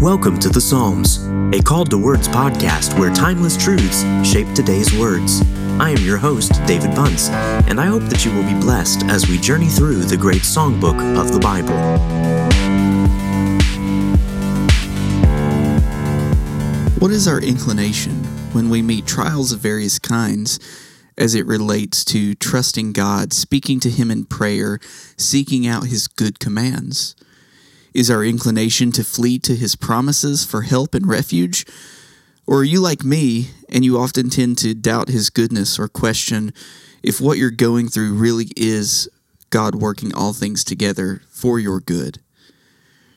Welcome to the Psalms, a Called to Words podcast where timeless truths shape today's words. I am your host, David Bunce, and I hope that you will be blessed as we journey through the great songbook of the Bible. What is our inclination when we meet trials of various kinds as it relates to trusting God, speaking to Him in prayer, seeking out His good commands? Is our inclination to flee to his promises for help and refuge? Or are you like me and you often tend to doubt his goodness or question if what you're going through really is God working all things together for your good?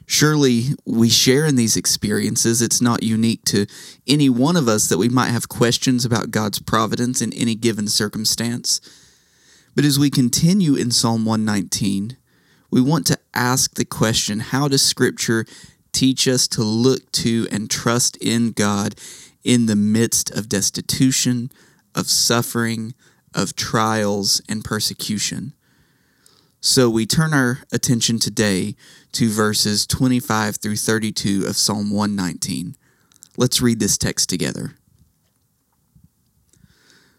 Surely we share in these experiences. It's not unique to any one of us that we might have questions about God's providence in any given circumstance. But as we continue in Psalm 119, we want to ask the question how does Scripture teach us to look to and trust in God in the midst of destitution, of suffering, of trials, and persecution? So we turn our attention today to verses 25 through 32 of Psalm 119. Let's read this text together.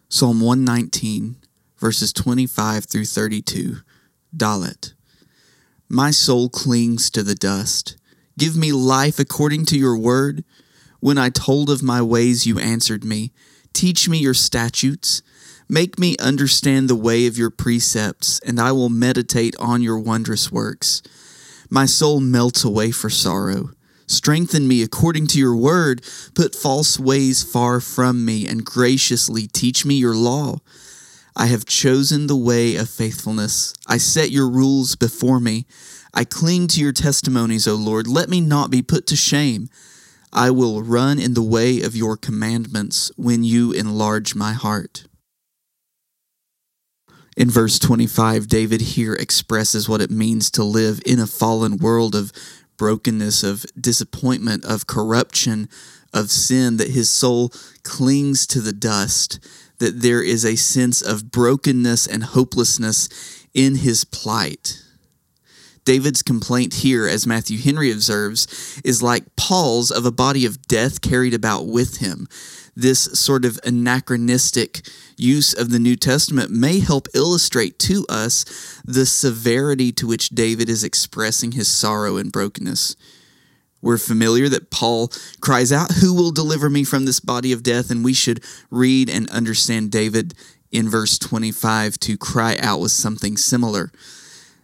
Psalm 119, verses 25 through 32. Dalet. My soul clings to the dust. Give me life according to your word. When I told of my ways, you answered me. Teach me your statutes. Make me understand the way of your precepts, and I will meditate on your wondrous works. My soul melts away for sorrow. Strengthen me according to your word. Put false ways far from me, and graciously teach me your law. I have chosen the way of faithfulness. I set your rules before me. I cling to your testimonies, O Lord. Let me not be put to shame. I will run in the way of your commandments when you enlarge my heart. In verse 25, David here expresses what it means to live in a fallen world of brokenness, of disappointment, of corruption, of sin, that his soul clings to the dust that there is a sense of brokenness and hopelessness in his plight. David's complaint here, as Matthew Henry observes, is like Paul's of a body of death carried about with him. This sort of anachronistic use of the New Testament may help illustrate to us the severity to which David is expressing his sorrow and brokenness. We're familiar that Paul cries out, Who will deliver me from this body of death? And we should read and understand David in verse 25 to cry out with something similar.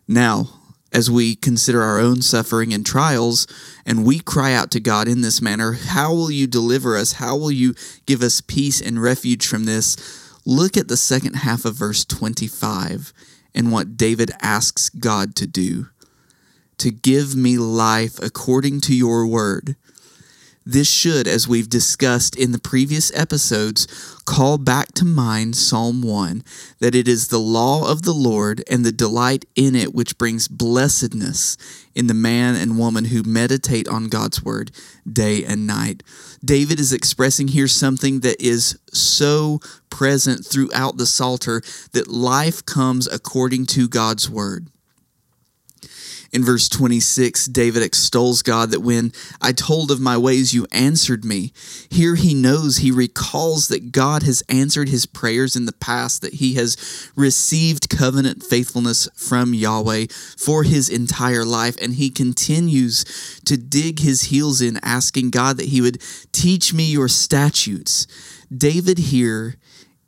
Now, as we consider our own suffering and trials, and we cry out to God in this manner, How will you deliver us? How will you give us peace and refuge from this? Look at the second half of verse 25 and what David asks God to do to give me life according to your word. This should, as we've discussed in the previous episodes, call back to mind Psalm 1 that it is the law of the Lord and the delight in it which brings blessedness in the man and woman who meditate on God's word day and night. David is expressing here something that is so present throughout the Psalter that life comes according to God's word. In verse 26, David extols God that when I told of my ways, you answered me. Here he knows, he recalls that God has answered his prayers in the past, that he has received covenant faithfulness from Yahweh for his entire life, and he continues to dig his heels in, asking God that he would teach me your statutes. David here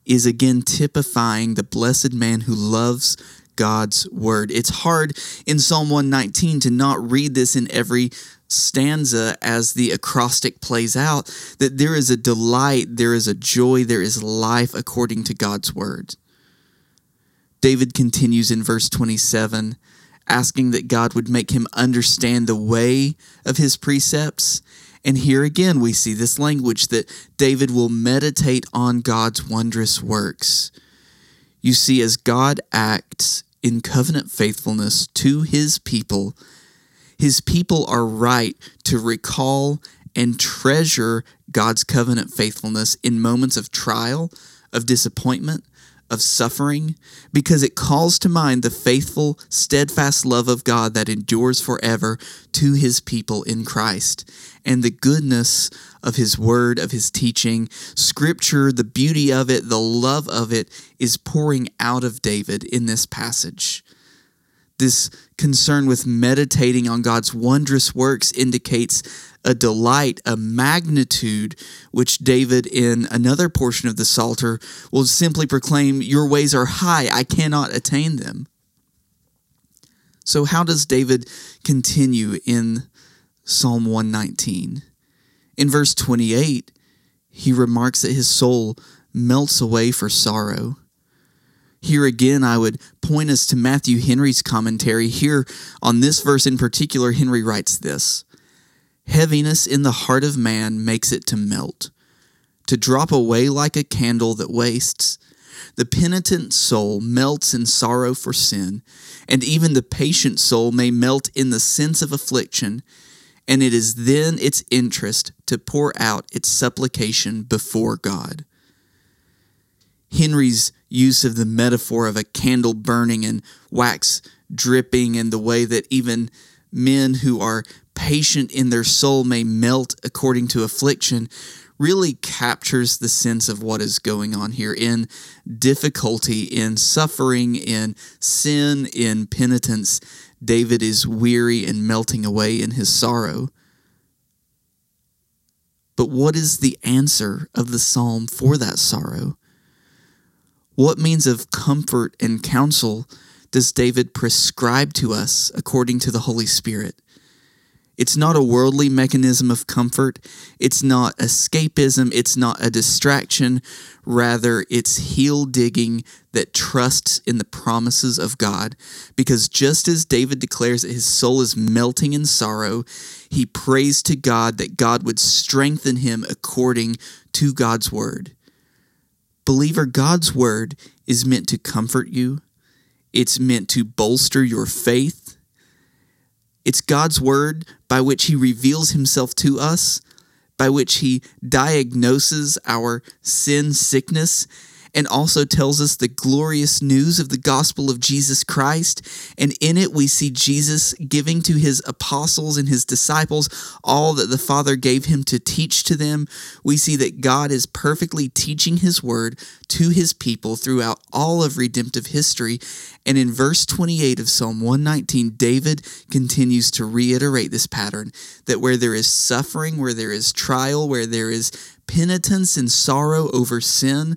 is again typifying the blessed man who loves God's word. It's hard in Psalm 119 to not read this in every stanza as the acrostic plays out that there is a delight, there is a joy, there is life according to God's word. David continues in verse 27 asking that God would make him understand the way of his precepts. And here again, we see this language that David will meditate on God's wondrous works. You see, as God acts in covenant faithfulness to his people, his people are right to recall and treasure God's covenant faithfulness in moments of trial, of disappointment, of suffering because it calls to mind the faithful, steadfast love of God that endures forever to his people in Christ and the goodness of his word, of his teaching. Scripture, the beauty of it, the love of it is pouring out of David in this passage. This concern with meditating on God's wondrous works indicates a delight, a magnitude, which David in another portion of the Psalter will simply proclaim, Your ways are high, I cannot attain them. So, how does David continue in Psalm 119? In verse 28, he remarks that his soul melts away for sorrow. Here again, I would point us to Matthew Henry's commentary. Here on this verse in particular, Henry writes this Heaviness in the heart of man makes it to melt, to drop away like a candle that wastes. The penitent soul melts in sorrow for sin, and even the patient soul may melt in the sense of affliction, and it is then its interest to pour out its supplication before God. Henry's use of the metaphor of a candle burning and wax dripping, and the way that even men who are patient in their soul may melt according to affliction, really captures the sense of what is going on here in difficulty, in suffering, in sin, in penitence. David is weary and melting away in his sorrow. But what is the answer of the psalm for that sorrow? What means of comfort and counsel does David prescribe to us according to the Holy Spirit? It's not a worldly mechanism of comfort. It's not escapism. It's not a distraction. Rather, it's heel digging that trusts in the promises of God. Because just as David declares that his soul is melting in sorrow, he prays to God that God would strengthen him according to God's word. Believer, God's word is meant to comfort you, it's meant to bolster your faith. It's God's word by which He reveals Himself to us, by which He diagnoses our sin sickness and also tells us the glorious news of the gospel of Jesus Christ. And in it, we see Jesus giving to his apostles and his disciples all that the Father gave him to teach to them. We see that God is perfectly teaching his word to his people throughout all of redemptive history. And in verse 28 of Psalm 119, David continues to reiterate this pattern that where there is suffering, where there is trial, where there is penitence and sorrow over sin,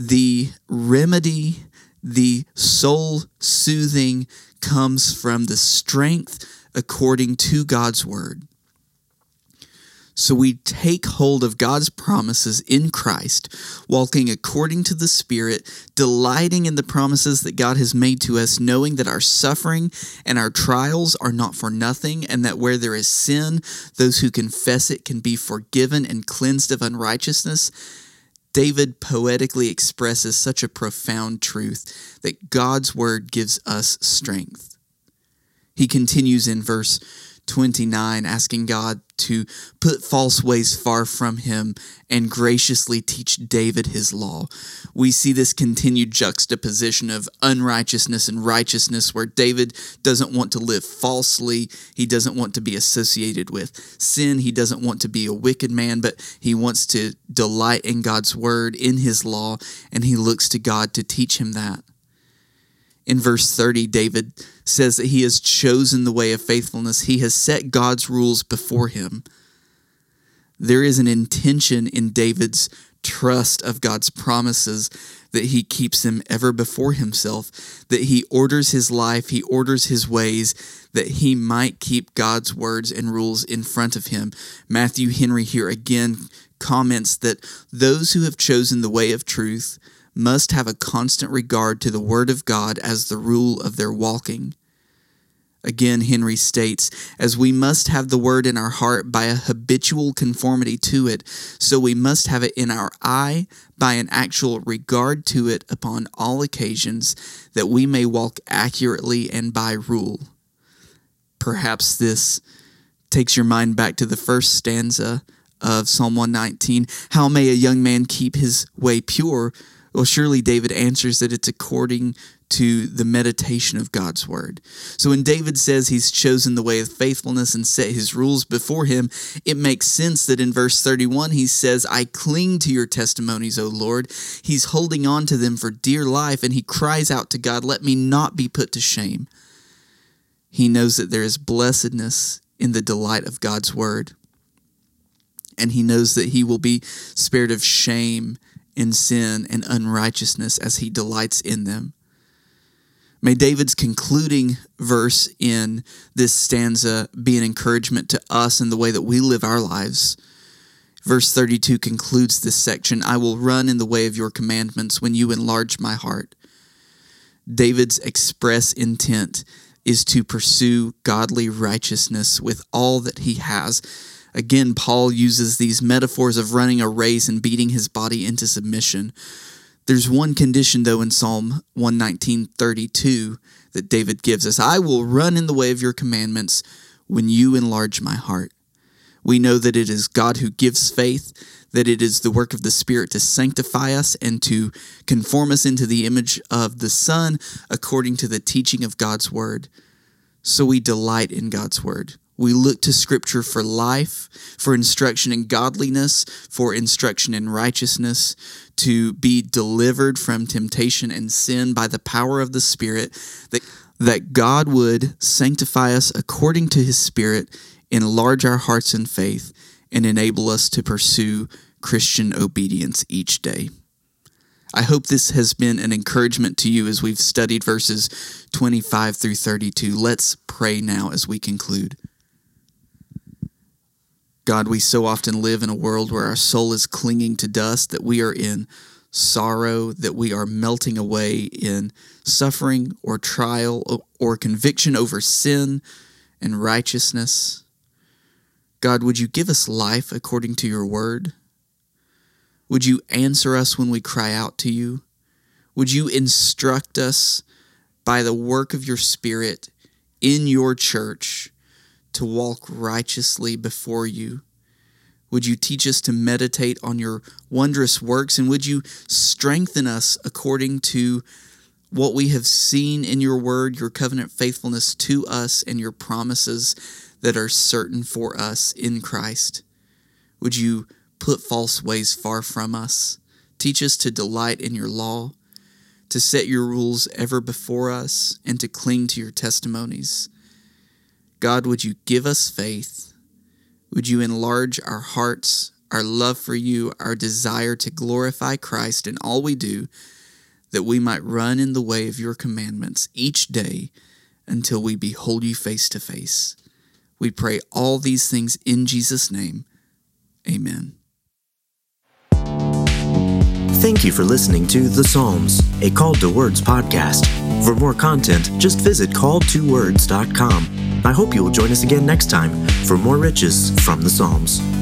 the remedy, the soul soothing comes from the strength according to God's word. So we take hold of God's promises in Christ, walking according to the Spirit, delighting in the promises that God has made to us, knowing that our suffering and our trials are not for nothing, and that where there is sin, those who confess it can be forgiven and cleansed of unrighteousness. David poetically expresses such a profound truth that God's word gives us strength. He continues in verse 29, asking God to put false ways far from him and graciously teach David his law. We see this continued juxtaposition of unrighteousness and righteousness, where David doesn't want to live falsely. He doesn't want to be associated with sin. He doesn't want to be a wicked man, but he wants to delight in God's word, in his law, and he looks to God to teach him that. In verse 30, David says that he has chosen the way of faithfulness. He has set God's rules before him. There is an intention in David's trust of God's promises that he keeps them ever before himself, that he orders his life, he orders his ways, that he might keep God's words and rules in front of him. Matthew Henry here again comments that those who have chosen the way of truth must have a constant regard to the Word of God as the rule of their walking. Again, Henry states, as we must have the word in our heart by a habitual conformity to it, so we must have it in our eye by an actual regard to it upon all occasions, that we may walk accurately and by rule. Perhaps this takes your mind back to the first stanza of Psalm 119 How may a young man keep his way pure? Well, surely David answers that it's according to the meditation of God's word. So when David says he's chosen the way of faithfulness and set his rules before him, it makes sense that in verse 31 he says, I cling to your testimonies, O Lord. He's holding on to them for dear life, and he cries out to God, Let me not be put to shame. He knows that there is blessedness in the delight of God's word. And he knows that he will be spared of shame in sin and unrighteousness as he delights in them. May David's concluding verse in this stanza be an encouragement to us in the way that we live our lives. Verse 32 concludes this section I will run in the way of your commandments when you enlarge my heart. David's express intent is to pursue godly righteousness with all that he has. Again, Paul uses these metaphors of running a race and beating his body into submission. There's one condition, though, in Psalm 119.32 that David gives us I will run in the way of your commandments when you enlarge my heart. We know that it is God who gives faith, that it is the work of the Spirit to sanctify us and to conform us into the image of the Son according to the teaching of God's Word. So we delight in God's Word. We look to Scripture for life, for instruction in godliness, for instruction in righteousness, to be delivered from temptation and sin by the power of the Spirit, that, that God would sanctify us according to His Spirit, enlarge our hearts in faith, and enable us to pursue Christian obedience each day. I hope this has been an encouragement to you as we've studied verses 25 through 32. Let's pray now as we conclude. God, we so often live in a world where our soul is clinging to dust, that we are in sorrow, that we are melting away in suffering or trial or conviction over sin and righteousness. God, would you give us life according to your word? Would you answer us when we cry out to you? Would you instruct us by the work of your Spirit in your church to walk righteously before you? Would you teach us to meditate on your wondrous works? And would you strengthen us according to what we have seen in your word, your covenant faithfulness to us, and your promises that are certain for us in Christ? Would you put false ways far from us? Teach us to delight in your law, to set your rules ever before us, and to cling to your testimonies. God, would you give us faith? Would you enlarge our hearts, our love for you, our desire to glorify Christ in all we do, that we might run in the way of your commandments each day until we behold you face to face? We pray all these things in Jesus' name. Amen. Thank you for listening to The Psalms, a Called to Words podcast. For more content, just visit calledtowords.com. I hope you will join us again next time for more riches from the Psalms.